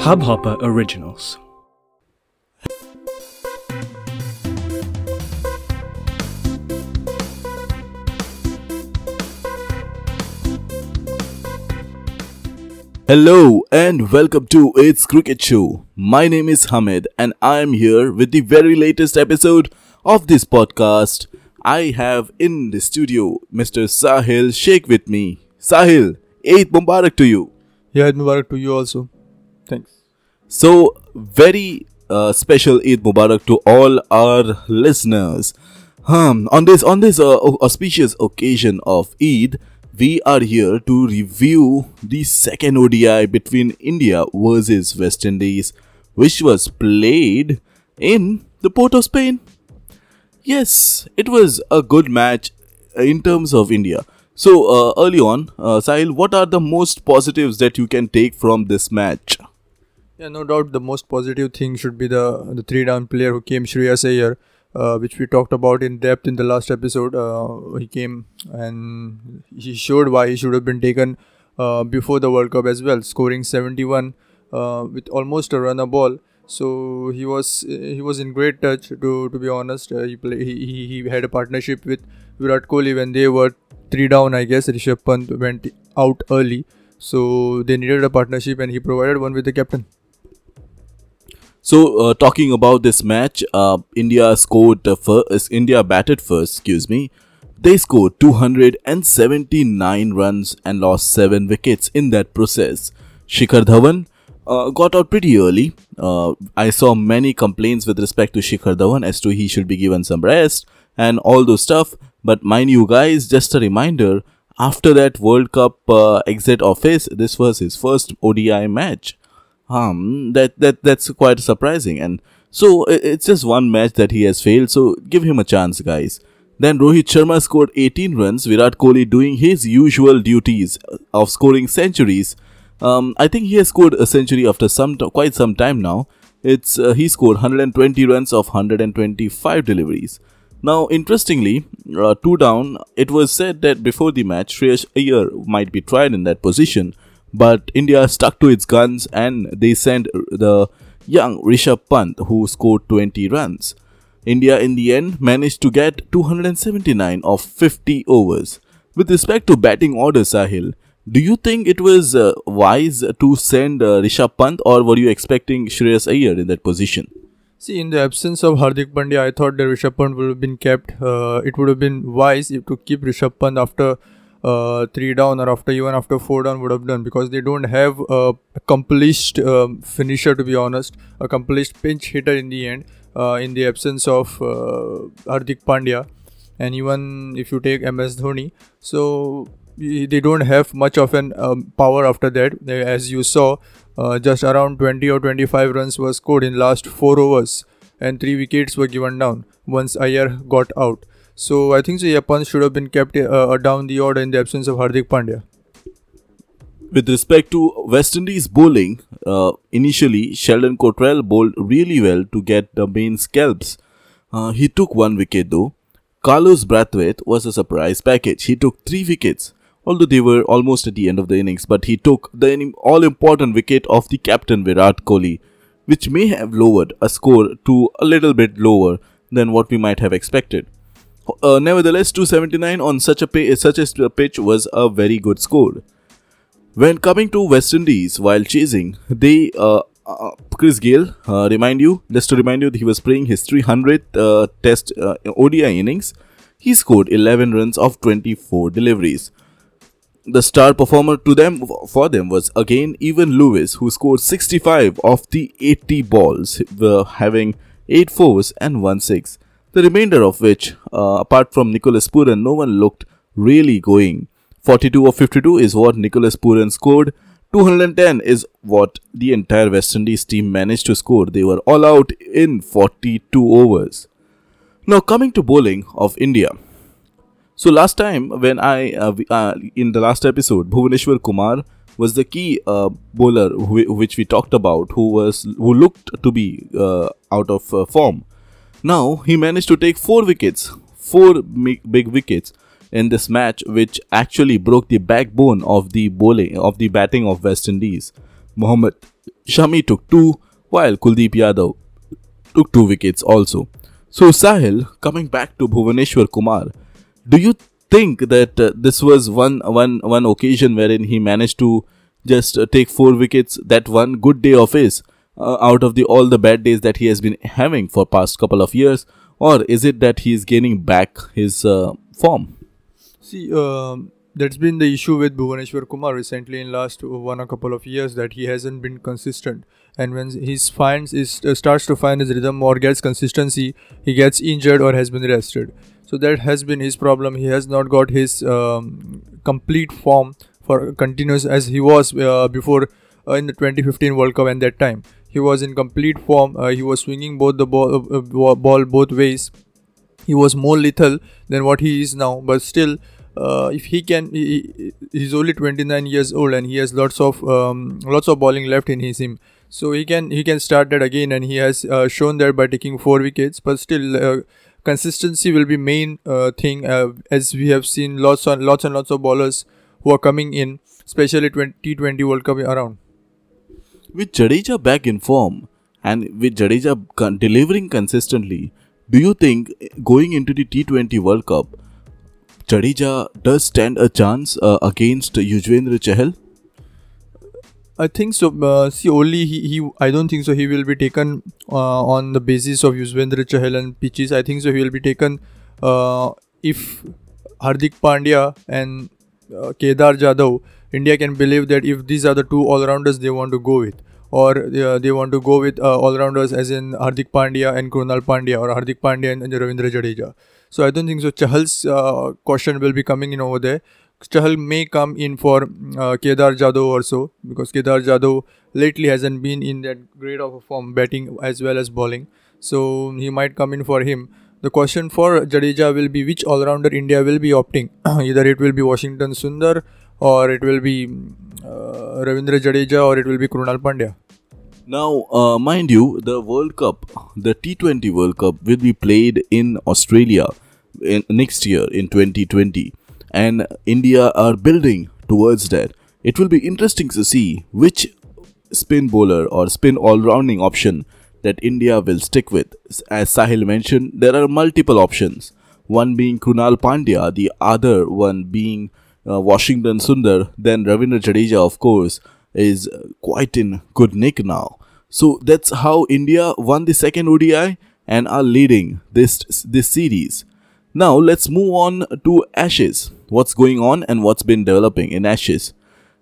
Hubhopper Originals. Hello and welcome to It's Cricket Show. My name is Hamid and I am here with the very latest episode of this podcast. I have in the studio Mr. Sahil Sheikh with me. Sahil, Eid Mubarak to you. Yeah, Eid Mubarak to you also. Thanks. So, very uh, special Eid Mubarak to all our listeners. Um, on this on this uh, auspicious occasion of Eid, we are here to review the second ODI between India versus West Indies, which was played in the port of Spain. Yes, it was a good match in terms of India. So, uh, early on, uh, Sahil, what are the most positives that you can take from this match? Yeah, no doubt the most positive thing should be the the three down player who came Shreyas Iyer, uh, which we talked about in depth in the last episode. Uh, he came and he showed why he should have been taken uh, before the World Cup as well, scoring 71 uh, with almost a runner ball. So he was he was in great touch. To to be honest, uh, he, play, he he had a partnership with Virat Kohli when they were three down, I guess Rishabh Pant went out early, so they needed a partnership, and he provided one with the captain. So, uh, talking about this match, uh, India scored uh, first. India batted first. Excuse me. They scored 279 runs and lost seven wickets in that process. Shikhar Dhawan uh, got out pretty early. Uh, I saw many complaints with respect to Shikhar Dhawan as to he should be given some rest and all those stuff. But mind you guys, just a reminder, after that World Cup uh, exit office, this was his first ODI match. Um, that that that's quite surprising, and so it's just one match that he has failed. So give him a chance, guys. Then Rohit Sharma scored 18 runs. Virat Kohli doing his usual duties of scoring centuries. Um, I think he has scored a century after some t- quite some time now. It's uh, he scored 120 runs of 125 deliveries. Now, interestingly, uh, two down, it was said that before the match, Shreyas Iyer might be tried in that position, but India stuck to its guns and they sent the young Rishabh Pant, who scored 20 runs. India, in the end, managed to get 279 of 50 overs. With respect to batting order, Sahil, do you think it was uh, wise to send uh, Rishabh Pant, or were you expecting Shreyas Iyer in that position? See, in the absence of Hardik Pandya, I thought that Rishabh Pant would have been kept. Uh, it would have been wise to keep Rishabh Pant after uh, three down or after even after four down would have done because they don't have a accomplished um, finisher to be honest, a accomplished pinch hitter in the end. Uh, in the absence of uh, Hardik Pandya, and even if you take MS Dhoni, so they don't have much of an um, power after that. As you saw, uh, just around 20 or 25 runs were scored in last 4 overs and 3 wickets were given down once Iyer got out. So I think the Japan should have been kept uh, down the order in the absence of Hardik Pandya. With respect to West Indies bowling, uh, initially Sheldon Cottrell bowled really well to get the main scalps. Uh, he took one wicket though. Carlos Brathwaite was a surprise package. He took three wickets although they were almost at the end of the innings, but he took the all important wicket of the captain Virat Kohli, which may have lowered a score to a little bit lower than what we might have expected. Uh, nevertheless, 279 on such a such a pitch was a very good score. When coming to West Indies while chasing, they uh, uh, Chris Gayle, uh, remind you, just to remind you, he was playing his 300th uh, Test uh, ODI innings. He scored 11 runs of 24 deliveries. The star performer to them for them was again Evin Lewis, who scored 65 of the 80 balls, having 8 fours and 1 6. The remainder of which, uh, apart from Nicholas Pooran, no one looked really going. 42 of 52 is what Nicholas Pooran scored. 210 is what the entire West Indies team managed to score. They were all out in 42 overs. Now, coming to bowling of India. So last time when I uh, uh, in the last episode, Bhuvaneshwar Kumar was the key uh, bowler wh- which we talked about, who was who looked to be uh, out of uh, form. Now he managed to take four wickets, four big wickets in this match, which actually broke the backbone of the bowling of the batting of West Indies. Mohammad Shami took two, while Kuldeep Yadav took two wickets also. So, Sahil, coming back to Bhuvaneshwar Kumar, do you think that uh, this was one, one, one occasion wherein he managed to just uh, take four wickets, that one good day of his, uh, out of the all the bad days that he has been having for past couple of years, or is it that he is gaining back his uh, form? See, um, that's been the issue with Bhuvaneshwar Kumar recently in last one a couple of years that he hasn't been consistent. And when he finds is uh, starts to find his rhythm or gets consistency, he gets injured or has been rested. So that has been his problem. He has not got his um, complete form for continuous as he was uh, before uh, in the 2015 World Cup. And that time he was in complete form. Uh, he was swinging both the ball, uh, ball both ways. He was more lethal than what he is now, but still uh, if he can he, he's only 29 years old and he has lots of um, lots of bowling left in his him so he can he can start that again and he has uh, shown that by taking four wickets but still uh, consistency will be main uh, thing uh, as we have seen lots and lots and lots of bowlers who are coming in especially 2020 world cup around with Jadeja back in form and with Jadeja delivering consistently do you think going into the T20 World Cup Jadeja does stand a chance uh, against Yuzvendra Chahal? I think so. Uh, see, only he, he. I don't think so. He will be taken uh, on the basis of Yuzvendra Chahal and pitches. I think so. He will be taken uh, if Hardik Pandya and uh, Kedar Jadhav. India can believe that if these are the two all-rounders they want to go with, or uh, they want to go with uh, all-rounders as in Hardik Pandya and Krunal Pandya, or Hardik Pandya and Ravindra Jadeja. So I don't think so. Chahal's uh, question will be coming in over there. Chahal may come in for uh, Kedar Jadhav also because Kedar Jadhav lately hasn't been in that great of a form batting as well as bowling. So he might come in for him. The question for Jadeja will be which all-rounder India will be opting. Either it will be Washington Sundar or it will be uh, Ravindra Jadeja or it will be Krunal Pandya. Now, uh, mind you, the World Cup, the T20 World Cup, will be played in Australia in, next year in 2020, and India are building towards that. It will be interesting to see which spin bowler or spin all-rounding option that India will stick with. As Sahil mentioned, there are multiple options. One being Krunal Pandya, the other one being uh, Washington Sundar, then Ravindra Jadeja, of course, is quite in good nick now. So that's how India won the second ODI and are leading this this series. Now let's move on to Ashes. What's going on and what's been developing in Ashes?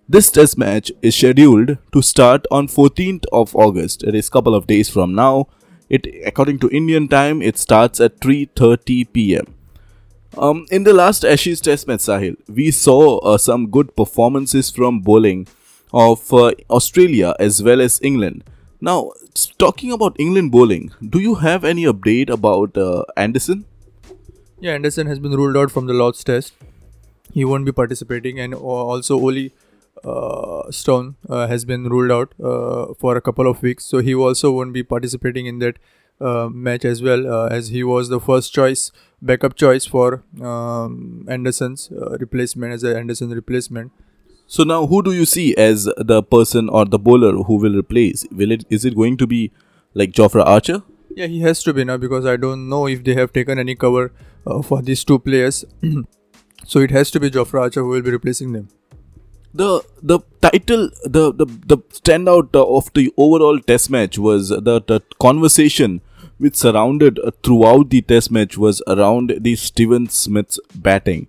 This test match is scheduled to start on 14th of August. It is a couple of days from now. It according to Indian time it starts at 3:30 p.m. Um, in the last Ashes Test match, Sahil, we saw uh, some good performances from bowling of uh, Australia as well as England. Now, talking about England bowling, do you have any update about uh, Anderson? Yeah, Anderson has been ruled out from the Lord's Test. He won't be participating, and also Ollie uh, Stone uh, has been ruled out uh, for a couple of weeks, so he also won't be participating in that match as well, as he was the first choice, backup choice for um, Anderson's replacement as an Anderson replacement. So now, who do you see as the person or the bowler who will replace? Will it is it going to be like Jofra Archer? Yeah, he has to be now because I don't know if they have taken any cover uh, for these two players. so it has to be Jofra Archer who will be replacing them. The the title the the, the standout of the overall test match was the, the conversation which surrounded uh, throughout the test match was around the Steven Smith's batting.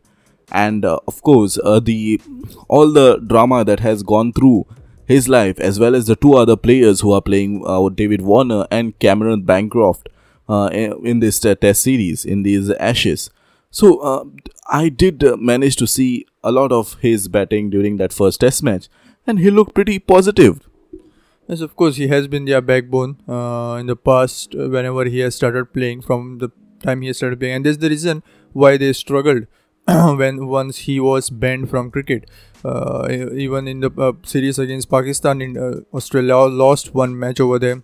And uh, of course uh, the all the drama that has gone through his life as well as the two other players who are playing uh, David Warner and Cameron Bancroft uh, in this test series in these ashes. So I did manage to see a lot of his batting during that first test match and he looked pretty positive Yes, of course, he has been their backbone in the past whenever he has started playing from the time he started playing, and that's the reason why they struggled when once he was banned from cricket. Uh, even in the uh, series against Pakistan, in uh, Australia lost one match over there.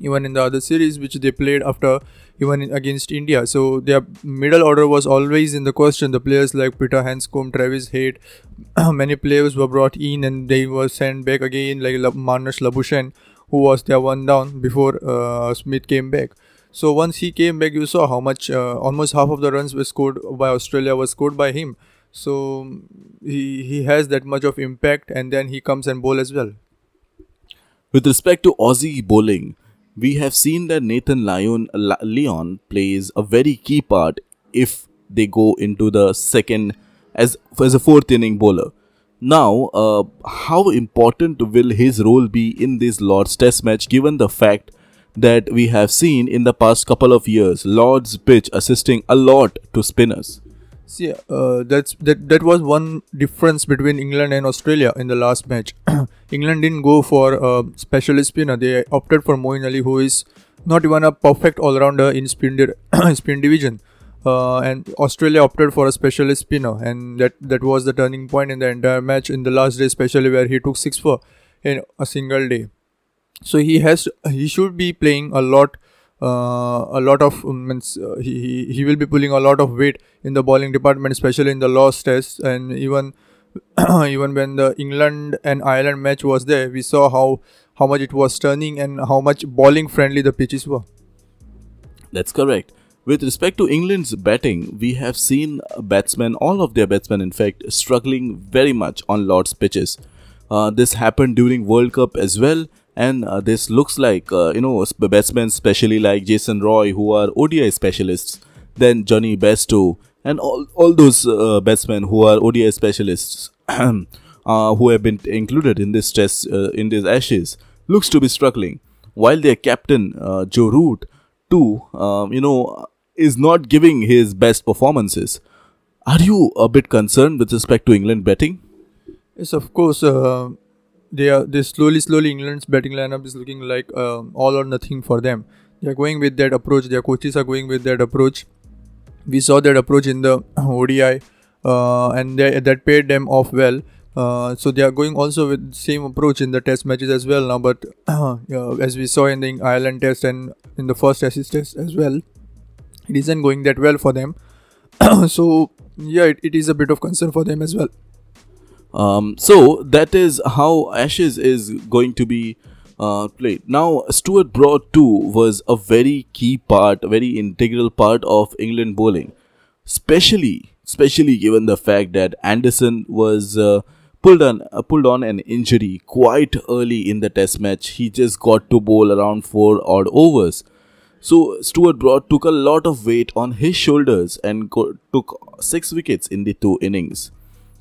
Even in the other series which they played after even in, against India. So their middle order was always in the question. The players like Peter Handscomb, Travis Head, many players were brought in and they were sent back again, like Marnus Labuschagne, who was their one down before uh, Smith came back. So once he came back, you saw how much, uh, almost half of the runs were scored by Australia was scored by him. So he he has that much of impact, and then he comes and bowl as well. With respect to Aussie bowling, we have seen that Nathan Lyon, Leon plays a very key part if they go into the second as as a fourth inning bowler. Now, uh, how important will his role be in this Lord's Test match given the fact that we have seen in the past couple of years Lord's pitch assisting a lot to spinners? See, uh, that's that. That was one difference between England and Australia in the last match. England didn't go for a specialist spinner. They opted for Moeen Ali, who is not even a perfect all-rounder in spin, spin division. Uh, and Australia opted for a specialist spinner, and that that was the turning point in the entire match in the last day, especially where he took six for in a single day. So he has he should be playing a lot uh, a lot of um, means uh, he he will be pulling a lot of weight in the bowling department, especially in the Lord's test, and even even when the England and Ireland match was there, we saw how how much it was turning and how much bowling friendly the pitches were. That's correct. With respect to England's batting, we have seen batsmen, all of their batsmen in fact, struggling very much on Lord's pitches. Uh, this happened during World Cup as well, and uh, this looks like uh, you know batsmen especially like Jason Roy who are ODI specialists then Jonny Bairstow and all, all those uh, batsmen who are ODI specialists uh, who have been included in this test uh, in these ashes looks to be struggling. While their captain uh, Joe Root too um, you know is not giving his best performances. Are you a bit concerned with respect to England betting yes of course they are they slowly slowly England's batting lineup is looking like um, all or nothing for them. They are going with that approach. Their coaches are going with that approach. We saw that approach in the ODI, uh, and they, that paid them off well. Uh, so they are going also with the same approach in the test matches as well now. But uh, as we saw in the Ireland test and in the first test as well, it isn't going that well for them. so yeah, it, it is a bit of concern for them as well. Um, so that is how Ashes is going to be uh, played. Now, Stuart Broad too was a very key part, a very integral part of England bowling, especially, especially given the fact that Anderson was uh, pulled on uh, pulled on an injury quite early in the Test match. He just got to bowl around four odd overs. So Stuart Broad took a lot of weight on his shoulders and go- took six wickets in the two innings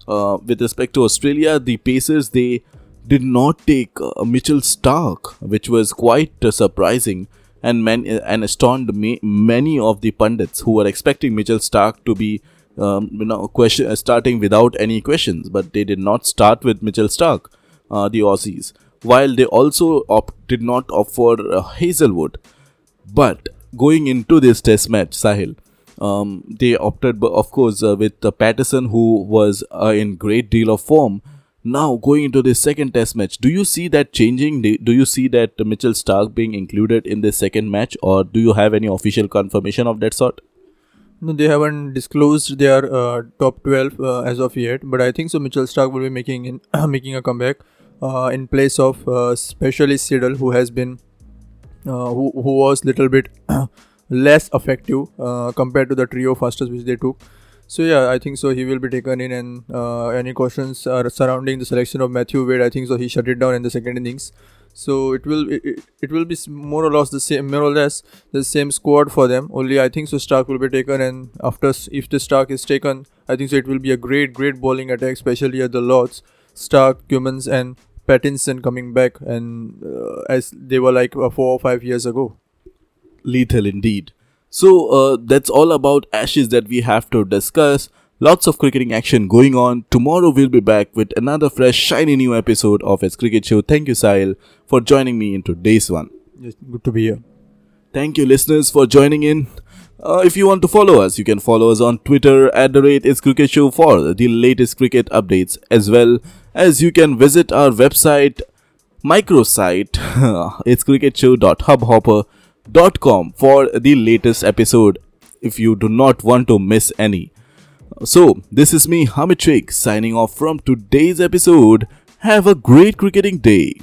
uh, with respect to Australia, the Pacers they did not take uh, Mitchell Starc, which was quite uh, surprising and man- and astonished many of the pundits who were expecting Mitchell Starc to be um, you know question uh, starting without any questions, but they did not start with Mitchell Starc, uh, the Aussies. While they also did not offer Hazlewood, but going into this Test match, Sahil, um, they opted, of course, uh, with uh, Pattinson, who was uh, in great deal of form. Now going into the second Test match, do you see that changing? Do you see that Mitchell Starc being included in the second match, or do you have any official confirmation of that sort? No, they haven't disclosed their uh, top 12 uh, as of yet, but I think so. Mitchell Starc will be making in, making a comeback uh, in place of uh, specialist Siddle, who has been who who was little bit less effective uh, compared to the trio fastest which they took. So yeah, I think so. He will be taken in, and uh, any questions are surrounding the selection of Matthew Wade. I think so. He shut it down in the second innings. So it will it, it will be more or less the same more or less the same squad for them. Only I think so. Starc will be taken, and after if the Starc is taken, I think so. It will be a great great bowling attack, especially at the Lords. Starc, Cummins, and Pattinson coming back, and uh, as they were like uh, four or five years ago lethal indeed. So uh, that's all about Ashes that we have to discuss. Lots of cricketing action going on. Tomorrow we'll be back with another fresh, shiny new episode of its cricket show. Thank you, Sahil, for joining me in today's one. Yes, good to be here. Thank you, listeners, for joining in. Uh, if you want to follow us, you can follow us on Twitter at the rate is cricket show for the latest cricket updates, as well as you can visit our website microsite. it's cricketshow.hubhopper.com for the latest episode if you do not want to miss any. So, this is me, Hamid Sheikh, signing off from today's episode. Have a great cricketing day.